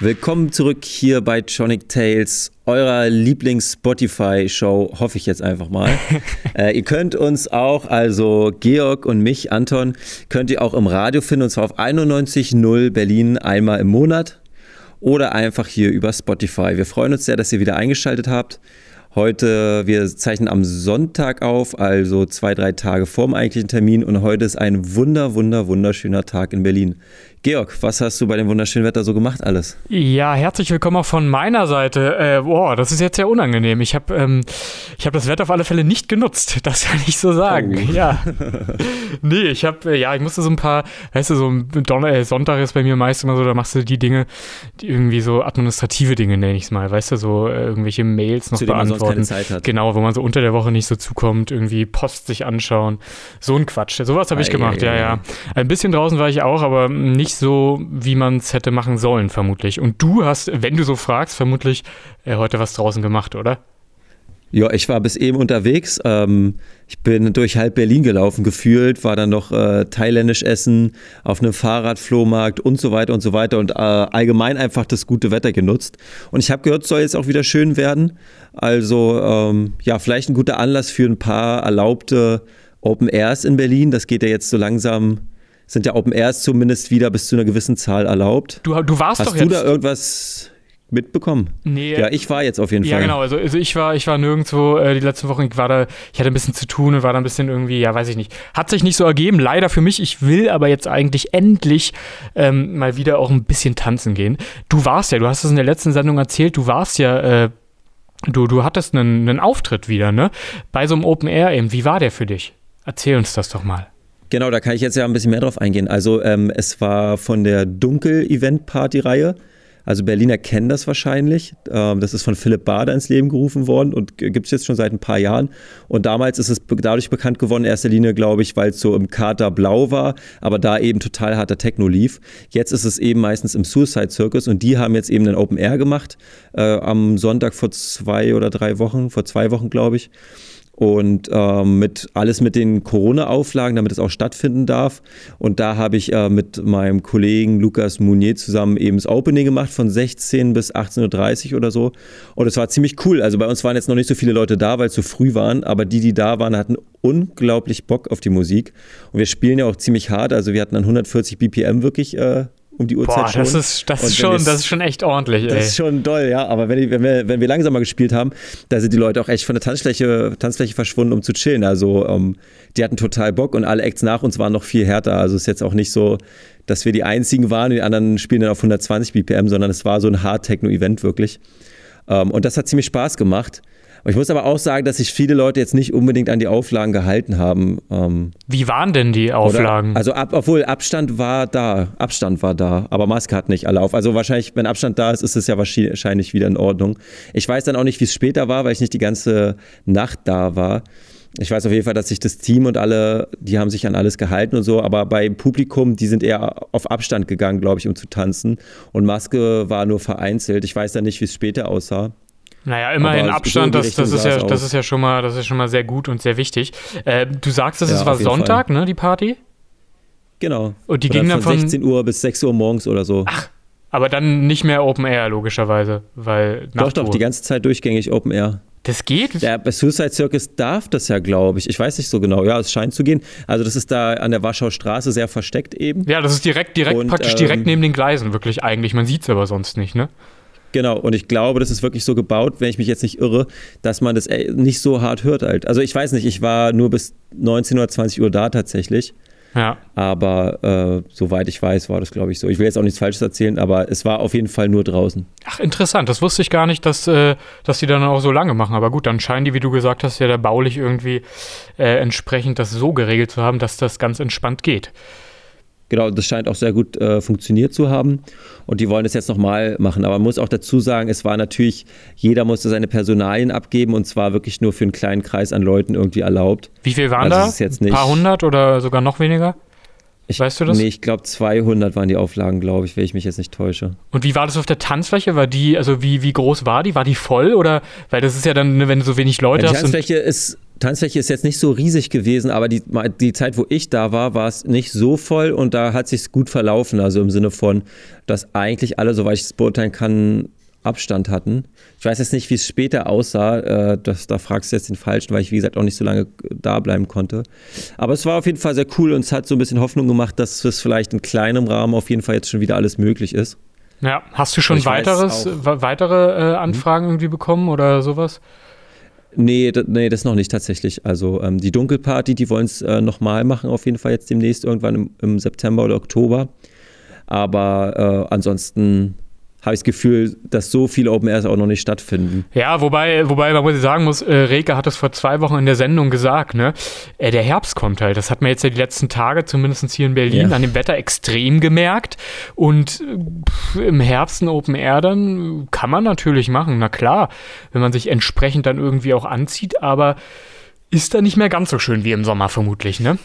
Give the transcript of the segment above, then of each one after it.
Willkommen zurück hier bei Tronic Tales, eurer Lieblings-Spotify-Show, hoffe ich jetzt einfach mal. äh, ihr könnt uns auch, also Georg und mich, Anton, könnt ihr auch im Radio finden, und zwar auf 91.0 Berlin einmal im Monat oder einfach hier über Spotify. Wir freuen uns sehr, dass ihr wieder eingeschaltet habt. Heute, wir zeichnen am Sonntag auf, also zwei, drei Tage vor dem eigentlichen Termin und heute ist ein wunder, wunder, wunderschöner Tag in Berlin. Georg, was hast du bei dem wunderschönen Wetter so gemacht alles? Ja, herzlich willkommen auch von meiner Seite. Äh, boah, das ist jetzt sehr unangenehm. Ich habe ähm, hab das Wetter auf alle Fälle nicht genutzt, das kann ich so sagen. Oh. Ja. nee, ich habe, äh, ja, ich musste so ein paar, weißt du, so ein Donner äh, Sonntag ist bei mir meist immer so, da machst du die Dinge, die irgendwie so administrative Dinge, nenne ich es mal, weißt du, so äh, irgendwelche Mails noch Zu beantworten. Man sonst keine Zeit hat. Genau, wo man so unter der Woche nicht so zukommt, irgendwie Post sich anschauen. So ein Quatsch. Sowas habe ich gemacht, ja, ja. Ein bisschen draußen war ich auch, aber nicht nicht so, wie man es hätte machen sollen, vermutlich. Und du hast, wenn du so fragst, vermutlich äh, heute was draußen gemacht, oder? Ja, ich war bis eben unterwegs. Ähm, ich bin durch halb Berlin gelaufen, gefühlt, war dann noch äh, thailändisch essen, auf einem Fahrradflohmarkt und so weiter und so weiter und äh, allgemein einfach das gute Wetter genutzt. Und ich habe gehört, es soll jetzt auch wieder schön werden. Also ähm, ja, vielleicht ein guter Anlass für ein paar erlaubte Open Airs in Berlin. Das geht ja jetzt so langsam sind ja Open Airs zumindest wieder bis zu einer gewissen Zahl erlaubt. Du, du warst Hast doch jetzt. Hast du da irgendwas mitbekommen? Nee. Ja, ich war jetzt auf jeden ja, Fall. Ja, genau. Also, also, ich war, ich war nirgendwo äh, die letzten Wochen. Ich war da, ich hatte ein bisschen zu tun und war da ein bisschen irgendwie, ja, weiß ich nicht. Hat sich nicht so ergeben, leider für mich. Ich will aber jetzt eigentlich endlich ähm, mal wieder auch ein bisschen tanzen gehen. Du warst ja, du hast es in der letzten Sendung erzählt, du warst ja, äh, du, du hattest einen, einen Auftritt wieder, ne? Bei so einem Open Air eben. Wie war der für dich? Erzähl uns das doch mal. Genau, da kann ich jetzt ja ein bisschen mehr drauf eingehen. Also ähm, es war von der Dunkel-Event-Party-Reihe. Also Berliner kennen das wahrscheinlich. Ähm, das ist von Philipp Bader ins Leben gerufen worden und gibt es jetzt schon seit ein paar Jahren. Und damals ist es dadurch bekannt geworden, in erster Linie, glaube ich, weil es so im Kater blau war, aber da eben total harter Techno lief. Jetzt ist es eben meistens im Suicide Circus und die haben jetzt eben einen Open Air gemacht äh, am Sonntag vor zwei oder drei Wochen, vor zwei Wochen, glaube ich und ähm, mit alles mit den Corona-Auflagen, damit es auch stattfinden darf. Und da habe ich äh, mit meinem Kollegen Lukas Mounier zusammen eben das Opening gemacht von 16 bis 18.30 Uhr oder so. Und es war ziemlich cool. Also bei uns waren jetzt noch nicht so viele Leute da, weil es so früh waren, aber die, die da waren, hatten unglaublich Bock auf die Musik. Und wir spielen ja auch ziemlich hart. Also wir hatten dann 140 BPM wirklich äh, um die Uhrzeit Boah, schon. Das ist, das, ist schon, das ist schon echt ordentlich. Ey. Das ist schon doll, ja. Aber wenn, wenn, wir, wenn wir langsamer gespielt haben, da sind die Leute auch echt von der Tanzfläche, Tanzfläche verschwunden, um zu chillen. Also um, die hatten total Bock und alle Acts nach uns waren noch viel härter. Also es ist jetzt auch nicht so, dass wir die einzigen waren und die anderen spielen dann auf 120 BPM, sondern es war so ein Hard-Techno-Event wirklich. Um, und das hat ziemlich Spaß gemacht. Ich muss aber auch sagen, dass sich viele Leute jetzt nicht unbedingt an die Auflagen gehalten haben. Ähm, Wie waren denn die Auflagen? Oder, also ab, obwohl Abstand war da, Abstand war da, aber Maske hat nicht alle auf. Also wahrscheinlich, wenn Abstand da ist, ist es ja wahrscheinlich wieder in Ordnung. Ich weiß dann auch nicht, wie es später war, weil ich nicht die ganze Nacht da war. Ich weiß auf jeden Fall, dass sich das Team und alle, die haben sich an alles gehalten und so, aber beim Publikum, die sind eher auf Abstand gegangen, glaube ich, um zu tanzen. Und Maske war nur vereinzelt. Ich weiß dann nicht, wie es später aussah. Naja, immerhin Abstand, das, das, ist ja, das ist ja schon mal, das ist schon mal sehr gut und sehr wichtig. Äh, du sagst, das ja, war Sonntag, Fall. ne, die Party? Genau. Und die ging dann von 16 Uhr bis 6 Uhr morgens oder so. Ach, aber dann nicht mehr Open Air, logischerweise, weil Doch, doch, die ganze Zeit durchgängig Open Air. Das geht? Der bei Suicide Circus darf das ja, glaube ich. Ich weiß nicht so genau. Ja, es scheint zu gehen. Also das ist da an der Warschauer Straße sehr versteckt eben. Ja, das ist direkt, direkt und, praktisch ähm, direkt neben den Gleisen, wirklich eigentlich. Man sieht es aber sonst nicht, ne? Genau, und ich glaube, das ist wirklich so gebaut, wenn ich mich jetzt nicht irre, dass man das äh, nicht so hart hört halt. Also ich weiß nicht, ich war nur bis 19 oder 20 Uhr da tatsächlich. Ja. Aber äh, soweit ich weiß, war das, glaube ich, so. Ich will jetzt auch nichts Falsches erzählen, aber es war auf jeden Fall nur draußen. Ach, interessant. Das wusste ich gar nicht, dass, äh, dass die dann auch so lange machen. Aber gut, dann scheinen die, wie du gesagt hast, ja da baulich irgendwie äh, entsprechend das so geregelt zu haben, dass das ganz entspannt geht. Genau, das scheint auch sehr gut äh, funktioniert zu haben. Und die wollen es jetzt nochmal machen. Aber man muss auch dazu sagen, es war natürlich, jeder musste seine Personalien abgeben und zwar wirklich nur für einen kleinen Kreis an Leuten irgendwie erlaubt. Wie viel waren also da? Ein paar hundert oder sogar noch weniger? Ich, weißt du das? Nee, ich glaube 200 waren die Auflagen, glaube ich, wenn ich mich jetzt nicht täusche. Und wie war das auf der Tanzfläche? War die, also wie, wie groß war die? War die voll oder, weil das ist ja dann, ne, wenn du so wenig Leute ja, die hast. Tanzfläche ist, Tanzfläche ist jetzt nicht so riesig gewesen, aber die, die Zeit, wo ich da war, war es nicht so voll und da hat sich gut verlaufen. Also im Sinne von, dass eigentlich alle, soweit ich es beurteilen kann, Abstand hatten. Ich weiß jetzt nicht, wie es später aussah. Äh, das, da fragst du jetzt den Falschen, weil ich, wie gesagt, auch nicht so lange da bleiben konnte. Aber es war auf jeden Fall sehr cool und es hat so ein bisschen Hoffnung gemacht, dass es vielleicht in kleinem Rahmen auf jeden Fall jetzt schon wieder alles möglich ist. Ja, hast du schon weiteres, weitere äh, Anfragen hm? irgendwie bekommen oder sowas? Nee, nee, das noch nicht tatsächlich. Also ähm, die Dunkelparty, die wollen es äh, nochmal machen, auf jeden Fall jetzt demnächst irgendwann im, im September oder Oktober. Aber äh, ansonsten habe ich das Gefühl, dass so viele Open Airs auch noch nicht stattfinden. Ja, wobei, wobei man muss sagen muss, äh, Reke hat es vor zwei Wochen in der Sendung gesagt, ne? Äh, der Herbst kommt halt. Das hat man jetzt ja die letzten Tage, zumindest hier in Berlin, ja. an dem Wetter extrem gemerkt. Und pff, im Herbst ein Open Air dann kann man natürlich machen, na klar, wenn man sich entsprechend dann irgendwie auch anzieht, aber ist da nicht mehr ganz so schön wie im Sommer vermutlich, ne?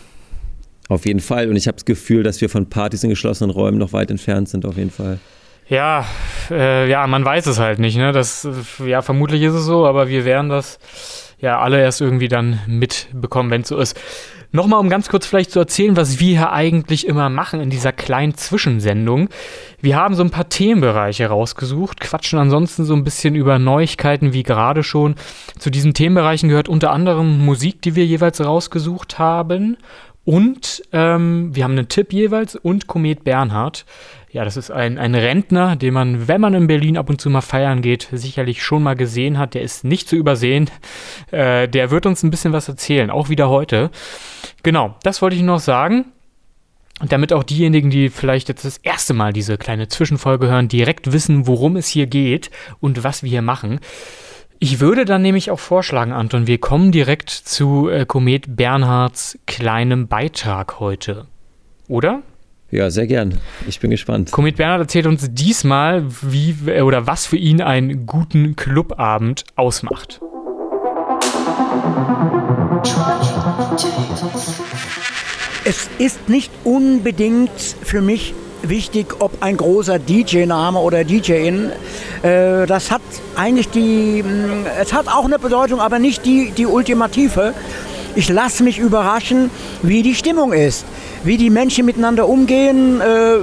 Auf jeden Fall. Und ich habe das Gefühl, dass wir von Partys in geschlossenen Räumen noch weit entfernt sind, auf jeden Fall. Ja, äh, ja, man weiß es halt nicht, ne? Das, ja, vermutlich ist es so, aber wir werden das ja alle erst irgendwie dann mitbekommen, wenn es so ist. Nochmal, um ganz kurz vielleicht zu erzählen, was wir hier eigentlich immer machen in dieser kleinen Zwischensendung. Wir haben so ein paar Themenbereiche rausgesucht, quatschen ansonsten so ein bisschen über Neuigkeiten, wie gerade schon. Zu diesen Themenbereichen gehört unter anderem Musik, die wir jeweils rausgesucht haben. Und ähm, wir haben einen Tipp jeweils und Komet Bernhard. Ja, das ist ein, ein Rentner, den man, wenn man in Berlin ab und zu mal feiern geht, sicherlich schon mal gesehen hat. Der ist nicht zu übersehen. Äh, der wird uns ein bisschen was erzählen, auch wieder heute. Genau, das wollte ich noch sagen. Und damit auch diejenigen, die vielleicht jetzt das erste Mal diese kleine Zwischenfolge hören, direkt wissen, worum es hier geht und was wir hier machen. Ich würde dann nämlich auch vorschlagen, Anton, wir kommen direkt zu äh, Komet Bernhards kleinem Beitrag heute. Oder? Ja, sehr gern. Ich bin gespannt. Komet Bernhard erzählt uns diesmal, wie oder was für ihn einen guten Clubabend ausmacht. Es ist nicht unbedingt für mich wichtig, ob ein großer DJ-Name oder DJ-In. Äh, das hat eigentlich die, mm, es hat auch eine Bedeutung, aber nicht die, die ultimative. Ich lasse mich überraschen, wie die Stimmung ist wie die Menschen miteinander umgehen. Äh,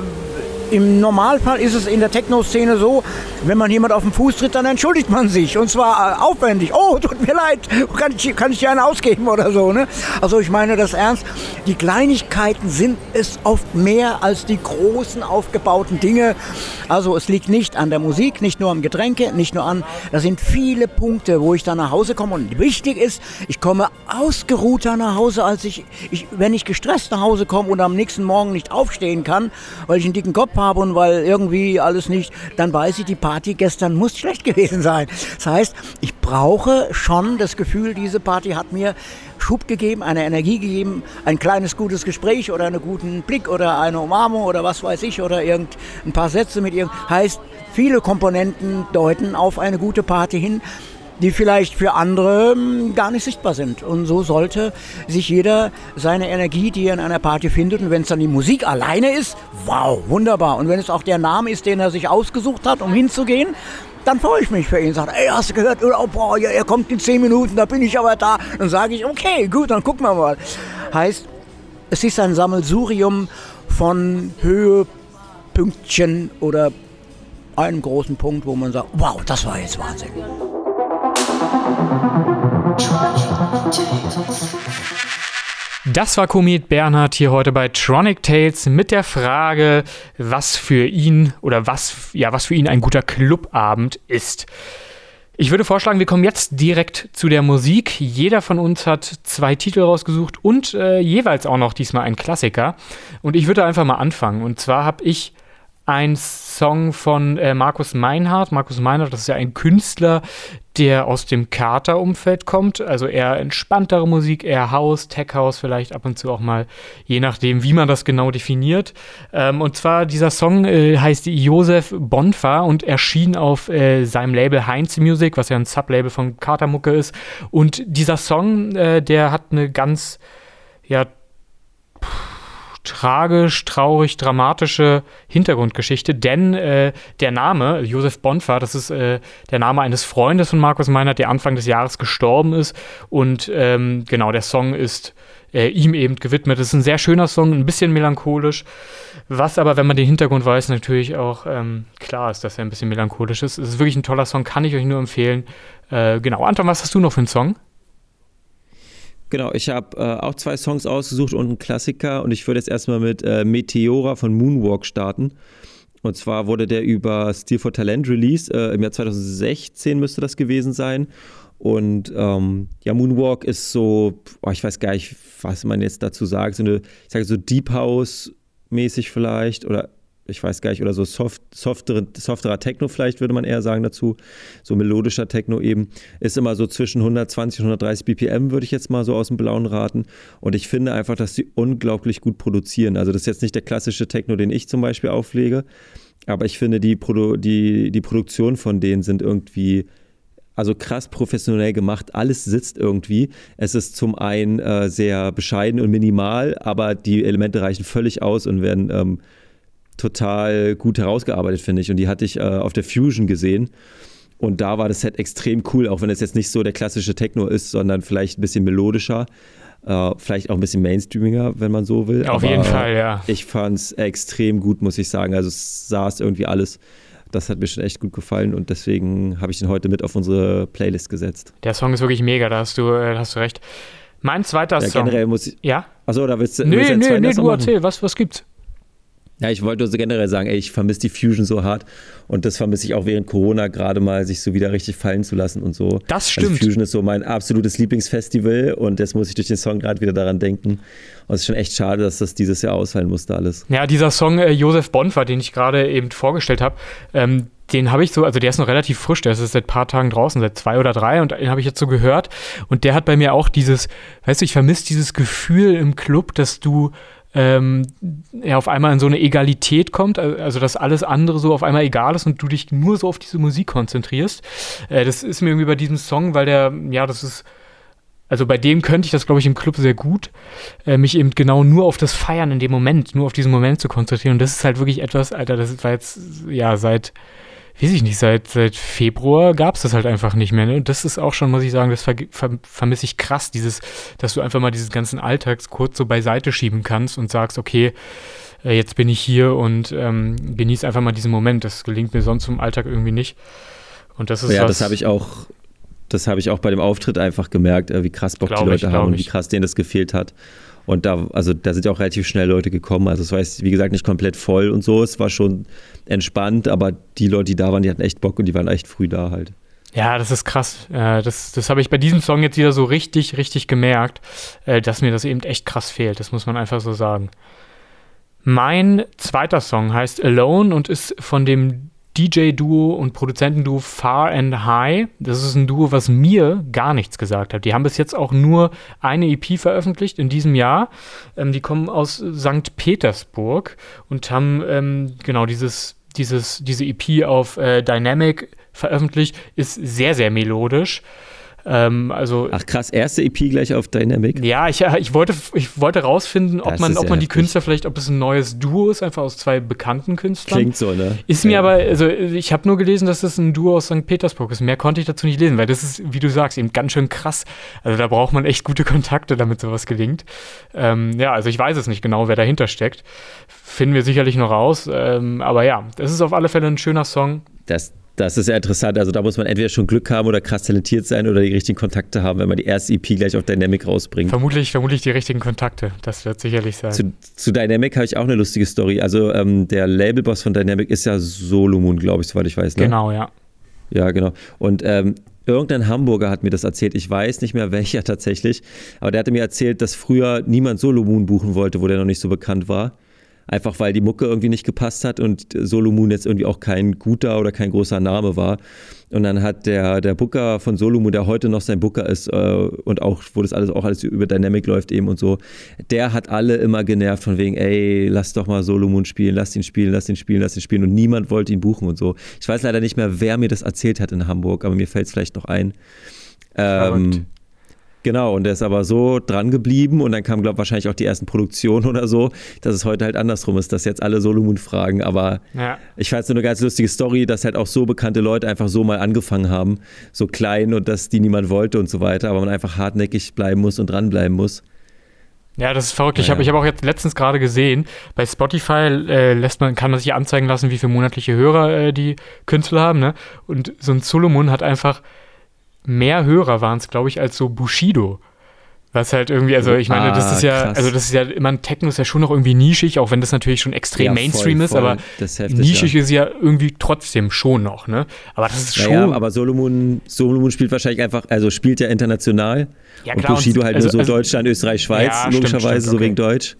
Im Normalfall ist es in der Techno-Szene so, wenn man jemand auf den Fuß tritt, dann entschuldigt man sich. Und zwar äh, aufwendig. Oh, tut mir leid, kann ich, kann ich dir einen ausgeben oder so. Ne? Also ich meine das ernst. Die Kleinigkeiten sind es oft mehr als die großen aufgebauten Dinge. Also es liegt nicht an der Musik, nicht nur am Getränke, nicht nur an, da sind viele Punkte, wo ich dann nach Hause komme. Und wichtig ist, ich komme ausgeruhter nach Hause, als ich, ich wenn ich gestresst nach Hause komme und am nächsten Morgen nicht aufstehen kann, weil ich einen dicken Kopf habe und weil irgendwie alles nicht, dann weiß ich, die Party gestern muss schlecht gewesen sein. Das heißt, ich brauche schon das Gefühl, diese Party hat mir Schub gegeben, eine Energie gegeben, ein kleines gutes Gespräch oder einen guten Blick oder eine Umarmung oder was weiß ich oder irgend ein paar Sätze mit ihr. Heißt, viele Komponenten deuten auf eine gute Party hin die vielleicht für andere hm, gar nicht sichtbar sind. Und so sollte sich jeder seine Energie, die er in einer Party findet, und wenn es dann die Musik alleine ist, wow, wunderbar. Und wenn es auch der Name ist, den er sich ausgesucht hat, um hinzugehen, dann freue ich mich für ihn. Sagt, ey, hast du gehört? Oh, boah, ja, er kommt in zehn Minuten, da bin ich aber da. Dann sage ich, okay, gut, dann gucken wir mal. Heißt, es ist ein Sammelsurium von Höhepünktchen oder einem großen Punkt, wo man sagt, wow, das war jetzt Wahnsinn. Das war Komet Bernhard hier heute bei Tronic Tales mit der Frage, was für ihn oder was, ja, was für ihn ein guter Clubabend ist. Ich würde vorschlagen, wir kommen jetzt direkt zu der Musik. Jeder von uns hat zwei Titel rausgesucht und äh, jeweils auch noch diesmal ein Klassiker. Und ich würde einfach mal anfangen. Und zwar habe ich ein Song von äh, Markus Meinhardt. Markus Meinhardt, das ist ja ein Künstler, der aus dem Kater-Umfeld kommt. Also eher entspanntere Musik, eher House, Tech House vielleicht ab und zu auch mal, je nachdem, wie man das genau definiert. Ähm, und zwar dieser Song äh, heißt Josef Bonfa und erschien auf äh, seinem Label Heinz Music, was ja ein Sublabel von Kater-Mucke ist. Und dieser Song, äh, der hat eine ganz, ja, tragisch, traurig, dramatische Hintergrundgeschichte, denn äh, der Name, Josef Bonfa, das ist äh, der Name eines Freundes von Markus Meinert, der Anfang des Jahres gestorben ist. Und ähm, genau, der Song ist äh, ihm eben gewidmet. Es ist ein sehr schöner Song, ein bisschen melancholisch, was aber, wenn man den Hintergrund weiß, natürlich auch ähm, klar ist, dass er ein bisschen melancholisch ist. Es ist wirklich ein toller Song, kann ich euch nur empfehlen. Äh, genau, Anton, was hast du noch für einen Song? Genau, ich habe äh, auch zwei Songs ausgesucht und einen Klassiker und ich würde jetzt erstmal mit äh, Meteora von Moonwalk starten. Und zwar wurde der über Steel for Talent released, äh, im Jahr 2016 müsste das gewesen sein. Und ähm, ja, Moonwalk ist so, oh, ich weiß gar nicht, was man jetzt dazu sagt, so eine, ich sage so Deep House mäßig vielleicht oder ich weiß gar nicht, oder so soft, softere, softerer Techno vielleicht würde man eher sagen dazu, so melodischer Techno eben, ist immer so zwischen 120 und 130 BPM, würde ich jetzt mal so aus dem Blauen raten. Und ich finde einfach, dass sie unglaublich gut produzieren. Also das ist jetzt nicht der klassische Techno, den ich zum Beispiel auflege, aber ich finde, die, Produ die, die Produktion von denen sind irgendwie also krass professionell gemacht. Alles sitzt irgendwie. Es ist zum einen äh, sehr bescheiden und minimal, aber die Elemente reichen völlig aus und werden ähm, total gut herausgearbeitet, finde ich. Und die hatte ich äh, auf der Fusion gesehen. Und da war das Set extrem cool, auch wenn es jetzt nicht so der klassische Techno ist, sondern vielleicht ein bisschen melodischer. Uh, vielleicht auch ein bisschen mainstreamiger, wenn man so will. Auf Aber, jeden Fall, ja. Ich fand es extrem gut, muss ich sagen. Also es saß irgendwie alles. Das hat mir schon echt gut gefallen und deswegen habe ich den heute mit auf unsere Playlist gesetzt. Der Song ist wirklich mega, da hast du, äh, hast du recht. Mein zweiter ja, Song. Generell muss ich. Ja? Achso, da willst du. Nee, willst nee, nee, du erzähl, was, was gibt's? Ja, ich wollte so generell sagen, ey, ich vermisse die Fusion so hart und das vermisse ich auch während Corona gerade mal, sich so wieder richtig fallen zu lassen und so. Das also stimmt. Also Fusion ist so mein absolutes Lieblingsfestival und jetzt muss ich durch den Song gerade wieder daran denken. Und es ist schon echt schade, dass das dieses Jahr ausfallen musste alles. Ja, dieser Song äh, Josef Bonfer, den ich gerade eben vorgestellt habe, ähm, den habe ich so, also der ist noch relativ frisch, der ist seit ein paar Tagen draußen, seit zwei oder drei und den habe ich jetzt so gehört und der hat bei mir auch dieses, weißt du, ich vermisse dieses Gefühl im Club, dass du ähm, er auf einmal in so eine Egalität kommt, also dass alles andere so auf einmal egal ist und du dich nur so auf diese Musik konzentrierst. Äh, das ist mir irgendwie bei diesem Song, weil der, ja, das ist, also bei dem könnte ich das, glaube ich, im Club sehr gut, äh, mich eben genau nur auf das Feiern in dem Moment, nur auf diesen Moment zu konzentrieren. Und das ist halt wirklich etwas, Alter, das war jetzt, ja, seit weiß ich nicht, seit, seit Februar gab es das halt einfach nicht mehr. Ne? Und das ist auch schon, muss ich sagen, das ver ver vermisse ich krass, dieses, dass du einfach mal diesen ganzen Alltags kurz so beiseite schieben kannst und sagst, okay, äh, jetzt bin ich hier und ähm, genieße einfach mal diesen Moment. Das gelingt mir sonst im Alltag irgendwie nicht. Und das ist Ja, das habe ich auch, das habe ich auch bei dem Auftritt einfach gemerkt, äh, wie krass Bock die Leute ich, haben und wie krass denen das gefehlt hat. Und da, also da sind ja auch relativ schnell Leute gekommen. Also es war jetzt, wie gesagt, nicht komplett voll und so. Es war schon entspannt, aber die Leute, die da waren, die hatten echt Bock und die waren echt früh da halt. Ja, das ist krass. Äh, das das habe ich bei diesem Song jetzt wieder so richtig, richtig gemerkt, äh, dass mir das eben echt krass fehlt. Das muss man einfach so sagen. Mein zweiter Song heißt Alone und ist von dem DJ-Duo und Produzentenduo Far and High. Das ist ein Duo, was mir gar nichts gesagt hat. Die haben bis jetzt auch nur eine EP veröffentlicht in diesem Jahr. Ähm, die kommen aus St. Petersburg und haben ähm, genau dieses, dieses, diese EP auf äh, Dynamic veröffentlicht. Ist sehr, sehr melodisch. Ähm, also, Ach krass, erste EP gleich auf Dynamic? Ja, ich, ich, wollte, ich wollte rausfinden, ob man, ob man die Künstler vielleicht, ob es ein neues Duo ist, einfach aus zwei bekannten Künstlern. Klingt so, ne? Ist ja. mir aber, also ich habe nur gelesen, dass das ein Duo aus St. Petersburg ist. Mehr konnte ich dazu nicht lesen, weil das ist, wie du sagst, eben ganz schön krass. Also da braucht man echt gute Kontakte, damit sowas gelingt. Ähm, ja, also ich weiß es nicht genau, wer dahinter steckt. Finden wir sicherlich noch raus. Ähm, aber ja, das ist auf alle Fälle ein schöner Song. Das, das ist ja interessant. Also da muss man entweder schon Glück haben oder krass talentiert sein oder die richtigen Kontakte haben, wenn man die erste EP gleich auf Dynamic rausbringt. Vermutlich, vermutlich die richtigen Kontakte. Das wird sicherlich sein. Zu, zu Dynamic habe ich auch eine lustige Story. Also ähm, der Labelboss von Dynamic ist ja Solomon, glaube ich, soweit ich weiß. Ne? Genau, ja. Ja, genau. Und ähm, irgendein Hamburger hat mir das erzählt. Ich weiß nicht mehr welcher tatsächlich. Aber der hatte mir erzählt, dass früher niemand Solomon buchen wollte, wo der noch nicht so bekannt war einfach weil die Mucke irgendwie nicht gepasst hat und Solomon jetzt irgendwie auch kein guter oder kein großer Name war. Und dann hat der, der Booker von Solomon, der heute noch sein Booker ist äh, und auch, wo das alles auch alles über Dynamic läuft eben und so, der hat alle immer genervt von wegen, ey, lass doch mal Solomon spielen, lass ihn spielen, lass ihn spielen, lass ihn spielen und niemand wollte ihn buchen und so. Ich weiß leider nicht mehr, wer mir das erzählt hat in Hamburg, aber mir fällt es vielleicht noch ein. Ähm, Genau, und der ist aber so dran geblieben und dann kam, glaube ich, wahrscheinlich auch die ersten Produktionen oder so, dass es heute halt andersrum ist, dass jetzt alle Solomon fragen. Aber ja. ich fand es so eine ganz lustige Story, dass halt auch so bekannte Leute einfach so mal angefangen haben, so klein und dass die niemand wollte und so weiter, aber man einfach hartnäckig bleiben muss und dranbleiben muss. Ja, das ist verrückt. Ich habe ich hab auch jetzt letztens gerade gesehen, bei Spotify äh, lässt man, kann man sich anzeigen lassen, wie viele monatliche Hörer äh, die Künstler haben. Ne? Und so ein Solomon hat einfach mehr Hörer waren es, glaube ich, als so Bushido. Was halt irgendwie, also ich meine, ah, das ist ja, krass. also das ist ja immer ein Techno ist ja schon noch irgendwie nischig, auch wenn das natürlich schon extrem ja, Mainstream voll, ist, aber heftig, nischig ja. ist ja irgendwie trotzdem schon noch, ne? Aber das ist schon. Ja, aber Solomon, Solomon spielt wahrscheinlich einfach, also spielt ja international. Ja, klar, und Bushido und, halt also, nur so also, Deutschland, Österreich, Schweiz, logischerweise, stimmt, stimmt, so wegen Deutsch.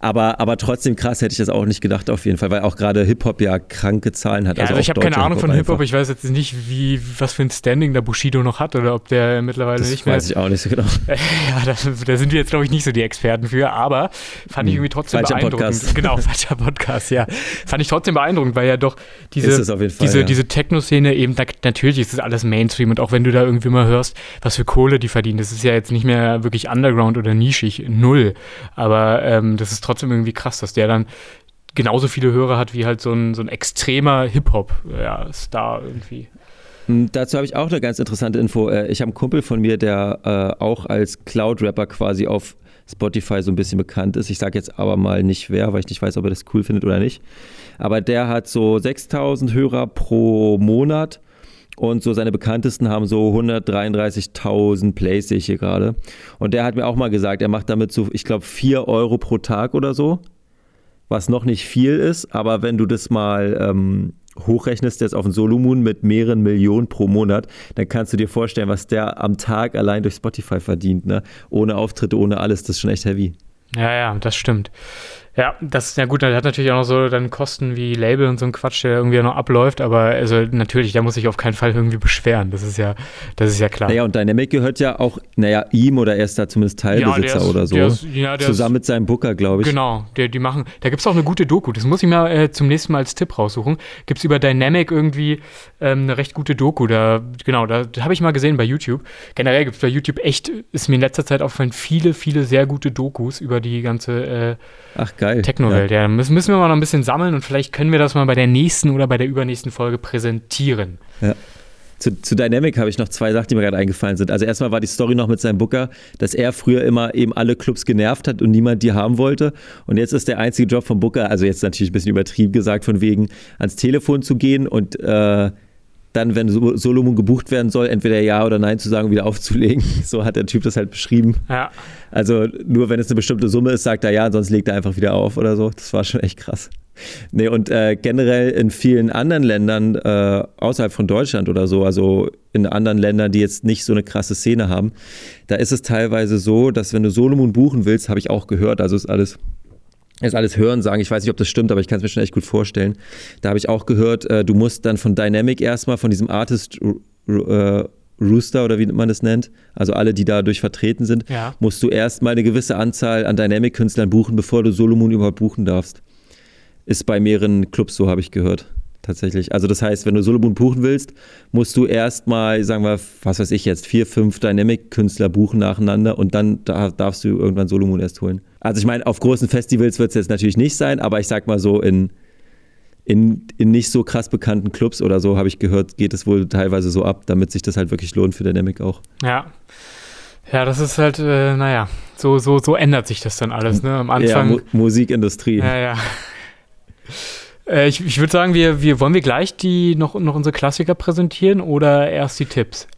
Aber, aber trotzdem krass hätte ich das auch nicht gedacht, auf jeden Fall, weil auch gerade Hip-Hop ja kranke Zahlen hat. Ja, also, also ich habe keine Ahnung von Hip-Hop, ich weiß jetzt nicht, wie, was für ein Standing der Bushido noch hat oder ob der mittlerweile das nicht mehr. Weiß ich auch nicht so genau. ja, da, da sind wir jetzt, glaube ich, nicht so die Experten für, aber fand ich hm. irgendwie trotzdem falscher beeindruckend. Podcast. Genau, falscher Podcast, ja. Fand ich trotzdem beeindruckend, weil ja doch diese, Fall, diese, ja. diese Techno-Szene eben, natürlich ist das alles Mainstream und auch wenn du da irgendwie mal hörst, was für Kohle die verdienen, das ist ja jetzt nicht mehr wirklich Underground oder nischig, null. Aber ähm, das ist trotzdem irgendwie krass, dass der dann genauso viele Hörer hat wie halt so ein, so ein extremer Hip-Hop-Star ja, irgendwie. Hm, dazu habe ich auch eine ganz interessante Info. Äh, ich habe einen Kumpel von mir, der äh, auch als Cloud-Rapper quasi auf Spotify so ein bisschen bekannt ist. Ich sage jetzt aber mal nicht wer, weil ich nicht weiß, ob er das cool findet oder nicht. Aber der hat so 6000 Hörer pro Monat und so seine bekanntesten haben so 133.000 Plays, sehe ich hier gerade. Und der hat mir auch mal gesagt, er macht damit so, ich glaube, 4 Euro pro Tag oder so was noch nicht viel ist, aber wenn du das mal ähm, hochrechnest jetzt auf einen Solomon mit mehreren Millionen pro Monat, dann kannst du dir vorstellen, was der am Tag allein durch Spotify verdient, ne? Ohne Auftritte, ohne alles, das ist schon echt heavy. Ja, ja, das stimmt. Ja, das ist ja gut, der hat natürlich auch noch so dann Kosten wie Label und so ein Quatsch, der irgendwie noch abläuft, aber also natürlich, da muss ich auf keinen Fall irgendwie beschweren. Das ist ja, das ist ja klar. Naja, und Dynamic gehört ja auch, naja, ihm oder er ist da zumindest Teilbesitzer ja, ist, oder so. Ist, ja, Zusammen ist, mit seinem Booker, glaube ich. Genau, der, die machen, da gibt es auch eine gute Doku, das muss ich mal äh, zum nächsten Mal als Tipp raussuchen. Gibt es über Dynamic irgendwie ähm, eine recht gute Doku. Da, genau, da, da habe ich mal gesehen bei YouTube. Generell gibt es bei YouTube echt, ist mir in letzter Zeit aufgefallen, viele, viele sehr gute Dokus über die ganze äh, Ach, geil. Techno-Welt. Ja, ja müssen, müssen wir mal noch ein bisschen sammeln und vielleicht können wir das mal bei der nächsten oder bei der übernächsten Folge präsentieren. Ja. Zu, zu, Dynamic habe ich noch zwei Sachen, die mir gerade eingefallen sind. Also erstmal war die Story noch mit seinem Booker, dass er früher immer eben alle Clubs genervt hat und niemand die haben wollte. Und jetzt ist der einzige Job vom Booker, also jetzt natürlich ein bisschen übertrieben gesagt, von wegen ans Telefon zu gehen und äh, dann, wenn Solomon gebucht werden soll, entweder Ja oder Nein zu sagen, wieder aufzulegen. So hat der Typ das halt beschrieben. Ja. Also nur wenn es eine bestimmte Summe ist, sagt er ja, sonst legt er einfach wieder auf oder so. Das war schon echt krass. Nee, und äh, generell in vielen anderen Ländern äh, außerhalb von Deutschland oder so, also in anderen Ländern, die jetzt nicht so eine krasse Szene haben, da ist es teilweise so, dass wenn du Solomon buchen willst, habe ich auch gehört, also ist alles ist alles hören sagen. Ich weiß nicht, ob das stimmt, aber ich kann es mir schon echt gut vorstellen. Da habe ich auch gehört, äh, du musst dann von Dynamic erstmal, von diesem Artist äh, Rooster oder wie man das nennt, also alle, die dadurch vertreten sind, ja. musst du erstmal eine gewisse Anzahl an Dynamic-Künstlern buchen, bevor du Solomon überhaupt buchen darfst. Ist bei mehreren Clubs so, habe ich gehört. Tatsächlich. Also das heißt, wenn du Solomon buchen willst, musst du erstmal, sagen wir, was weiß ich jetzt, vier, fünf Dynamic-Künstler buchen nacheinander und dann darfst du irgendwann Solomon erst holen. Also ich meine, auf großen Festivals wird es jetzt natürlich nicht sein, aber ich sag mal so, in, in, in nicht so krass bekannten Clubs oder so, habe ich gehört, geht es wohl teilweise so ab, damit sich das halt wirklich lohnt für Dynamic auch. Ja. Ja, das ist halt, äh, naja, so, so, so ändert sich das dann alles, ne? Am Anfang. Ja, Mu Musikindustrie. Ja, ja. Äh, ich ich würde sagen, wir, wir wollen wir gleich die noch, noch unsere Klassiker präsentieren oder erst die Tipps?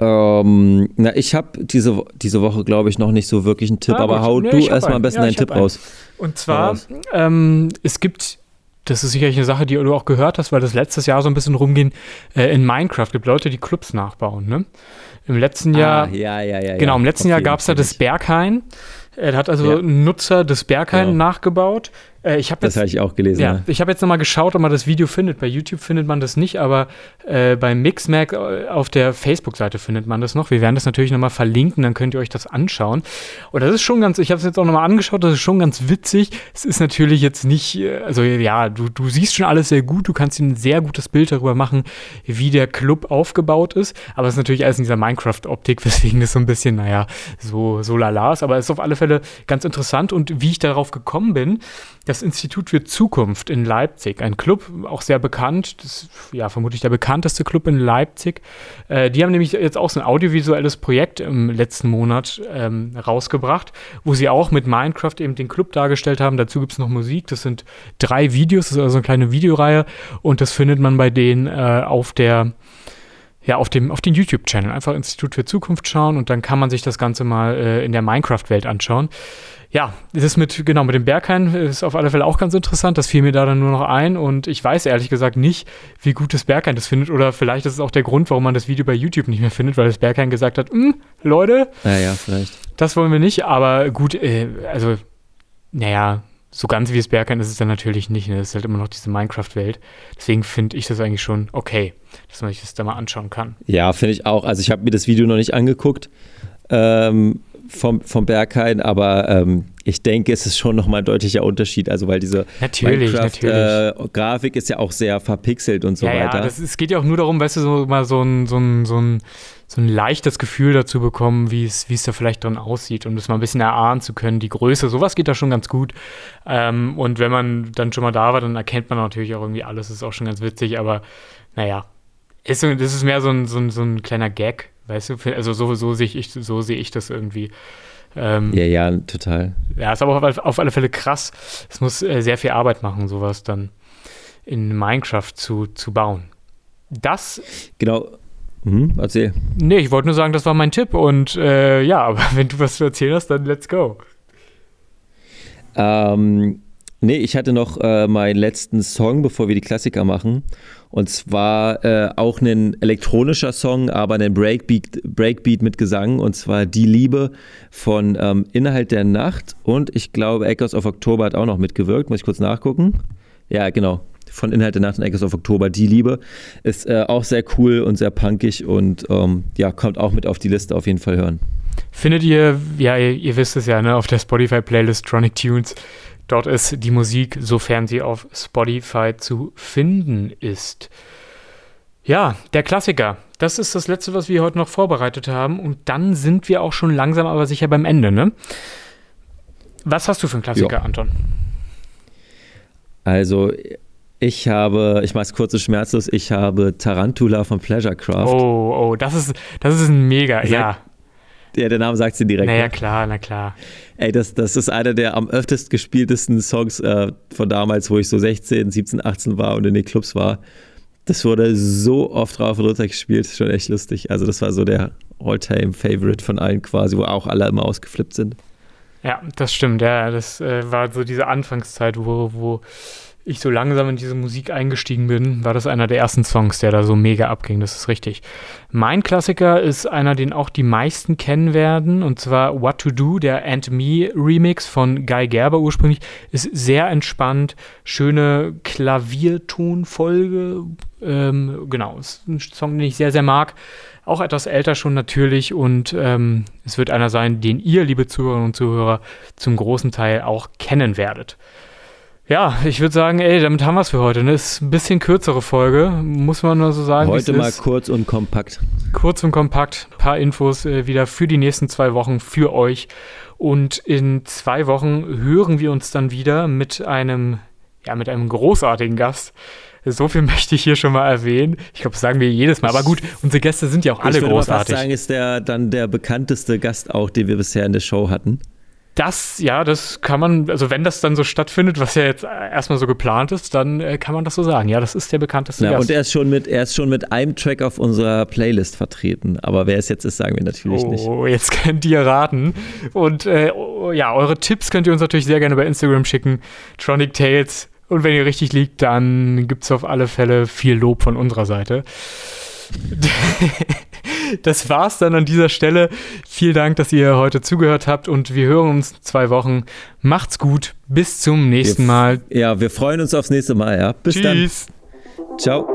Ähm, na, ich habe diese, diese Woche, glaube ich, noch nicht so wirklich einen Tipp, ah, aber hau nee, du erstmal am besten ja, deinen Tipp einen. raus. Und zwar, ähm, es gibt, das ist sicherlich eine Sache, die du auch gehört hast, weil das letztes Jahr so ein bisschen rumging, äh, in Minecraft gibt Leute, die Clubs nachbauen, ne? Im letzten ah, Jahr, ja, ja, ja, genau, im letzten Jahr gab es da das Berghain. Er hat also Nutzer des Berghain genau. nachgebaut Äh, ich das habe ich auch gelesen. Ja, ja. ich habe jetzt nochmal geschaut, ob man das Video findet. Bei YouTube findet man das nicht, aber äh, bei Mixmag äh, auf der Facebook-Seite findet man das noch. Wir werden das natürlich nochmal verlinken, dann könnt ihr euch das anschauen. Und das ist schon ganz, ich habe es jetzt auch nochmal angeschaut, das ist schon ganz witzig. Es ist natürlich jetzt nicht, äh, also ja, du, du siehst schon alles sehr gut, du kannst dir ein sehr gutes Bild darüber machen, wie der Club aufgebaut ist. Aber es ist natürlich alles in dieser Minecraft-Optik, weswegen das so ein bisschen, naja, so, so lala ist. Aber es ist auf alle Fälle ganz interessant und wie ich darauf gekommen bin, das Institut für Zukunft in Leipzig, ein Club, auch sehr bekannt, das ist ja vermutlich der bekannteste Club in Leipzig. Äh, die haben nämlich jetzt auch so ein audiovisuelles Projekt im letzten Monat ähm, rausgebracht, wo sie auch mit Minecraft eben den Club dargestellt haben. Dazu gibt es noch Musik, das sind drei Videos, das ist also eine kleine Videoreihe und das findet man bei denen äh, auf der ja, auf dem, auf den YouTube-Channel. Einfach Institut für Zukunft schauen und dann kann man sich das Ganze mal äh, in der Minecraft-Welt anschauen ja, das mit, genau, mit dem Berghain ist auf alle Fälle auch ganz interessant. Das fiel mir da dann nur noch ein und ich weiß ehrlich gesagt nicht, wie gut das Berghain das findet oder vielleicht ist es auch der Grund, warum man das Video bei YouTube nicht mehr findet, weil das Berghain gesagt hat, hm, Leute, ja, ja, vielleicht. Das wollen wir nicht, aber gut, äh, also, naja, so ganz wie das Berghain ist es dann natürlich nicht. Ne? Das ist halt immer noch diese Minecraft-Welt. Deswegen finde ich das eigentlich schon okay, dass man sich das da mal anschauen kann. Ja, finde ich auch. Also ich habe mir das Video noch nicht angeguckt. Ähm, vom, vom Berghain, aber ähm, ich denke, es ist schon nochmal ein deutlicher Unterschied. Also, weil diese Minecraft-Grafik äh, ist ja auch sehr verpixelt und so ja, weiter. Ja, das, es geht ja auch nur darum, weißt du, so mal so ein, so ein, so ein, so ein leichtes Gefühl dazu bekommen, wie es, wie es da vielleicht drin aussieht und das mal ein bisschen erahnen zu können, die Größe. Sowas geht da schon ganz gut. Ähm, und wenn man dann schon mal da war, dann erkennt man natürlich auch irgendwie alles. Das ist auch schon ganz witzig, aber naja. Ist, das ist mehr so ein, so ein, so ein kleiner Gag Weißt du, also so, so sehe ich, so sehe ich das irgendwie. Ähm, ja, ja, total. Ja, ist aber auf, auf alle Fälle krass. Es muss äh, sehr viel Arbeit machen, sowas dann in Minecraft zu, zu bauen. Das. Genau. Mhm, erzähl. Nee, ich wollte nur sagen, das war mein Tipp. Und äh, ja, aber wenn du was zu erzählen hast, dann let's go. Ähm, nee, ich hatte noch äh, meinen letzten Song, bevor wir die Klassiker machen. Und zwar äh, auch ein elektronischer Song, aber ein Breakbeat, Breakbeat mit Gesang. Und zwar Die Liebe von ähm, Inhalt der Nacht. Und ich glaube, Echoes of Oktober hat auch noch mitgewirkt. Muss ich kurz nachgucken. Ja, genau. Von Inhalt der Nacht und Echoes of Oktober. Die Liebe ist äh, auch sehr cool und sehr punkig und ähm, ja, kommt auch mit auf die Liste auf jeden Fall hören. Findet ihr, ja, ihr, ihr wisst es ja, ne, auf der Spotify-Playlist Tronic Tunes Dort ist die Musik, sofern sie auf Spotify zu finden ist. Ja, der Klassiker. Das ist das Letzte, was wir heute noch vorbereitet haben. Und dann sind wir auch schon langsam aber sicher beim Ende, ne? Was hast du für einen Klassiker, jo. Anton? Also, ich habe, ich mache es kurz und schmerzlos, ich habe Tarantula von Pleasurecraft. Oh, oh, das ist, das ist ein mega, Sag, ja. Ja, der Name sagt sie direkt. Naja, ne? klar, na klar. Ey, das, das ist einer der am öftest gespieltesten Songs äh, von damals, wo ich so 16, 17, 18 war und in den Clubs war. Das wurde so oft drauf und runter gespielt, schon echt lustig. Also, das war so der All-Time-Favorite von allen quasi, wo auch alle immer ausgeflippt sind. Ja, das stimmt, ja. Das äh, war so diese Anfangszeit, wo, wo ich so langsam in diese Musik eingestiegen bin, war das einer der ersten Songs, der da so mega abging. Das ist richtig. Mein Klassiker ist einer, den auch die meisten kennen werden, und zwar What to Do, der And Me Remix von Guy Gerber ursprünglich. Ist sehr entspannt, schöne Klaviertonfolge. Ähm, genau, ist ein Song, den ich sehr, sehr mag. Auch etwas älter schon natürlich und ähm, es wird einer sein, den ihr, liebe Zuhörerinnen und Zuhörer, zum großen Teil auch kennen werdet. Ja, ich würde sagen, ey, damit haben wir es für heute. Ne? Ist ein bisschen kürzere Folge, muss man nur so sagen. Heute mal ist. kurz und kompakt. Kurz und kompakt. Ein paar Infos äh, wieder für die nächsten zwei Wochen für euch. Und in zwei Wochen hören wir uns dann wieder mit einem, ja, mit einem großartigen Gast. So viel möchte ich hier schon mal erwähnen. Ich glaube, das sagen wir jedes Mal. Aber gut, unsere Gäste sind ja auch alle großartig. Ich würde fast sagen, ist der dann der bekannteste Gast auch, den wir bisher in der Show hatten. Das, ja, das kann man, also wenn das dann so stattfindet, was ja jetzt erstmal so geplant ist, dann äh, kann man das so sagen. Ja, das ist der bekannteste ja, Gast. Und er ist, schon mit, er ist schon mit einem Track auf unserer Playlist vertreten. Aber wer es jetzt ist, sagen wir natürlich oh, nicht. Oh, jetzt könnt ihr raten. Und äh, oh, ja, eure Tipps könnt ihr uns natürlich sehr gerne bei Instagram schicken. Tronic Tales. Und wenn ihr richtig liegt, dann gibt es auf alle Fälle viel Lob von unserer Seite. das war's dann an dieser Stelle. Vielen Dank, dass ihr heute zugehört habt und wir hören uns in zwei Wochen. Macht's gut. Bis zum nächsten Mal. Ja, wir freuen uns aufs nächste Mal. Ja. Bis Tschüss. dann. Ciao.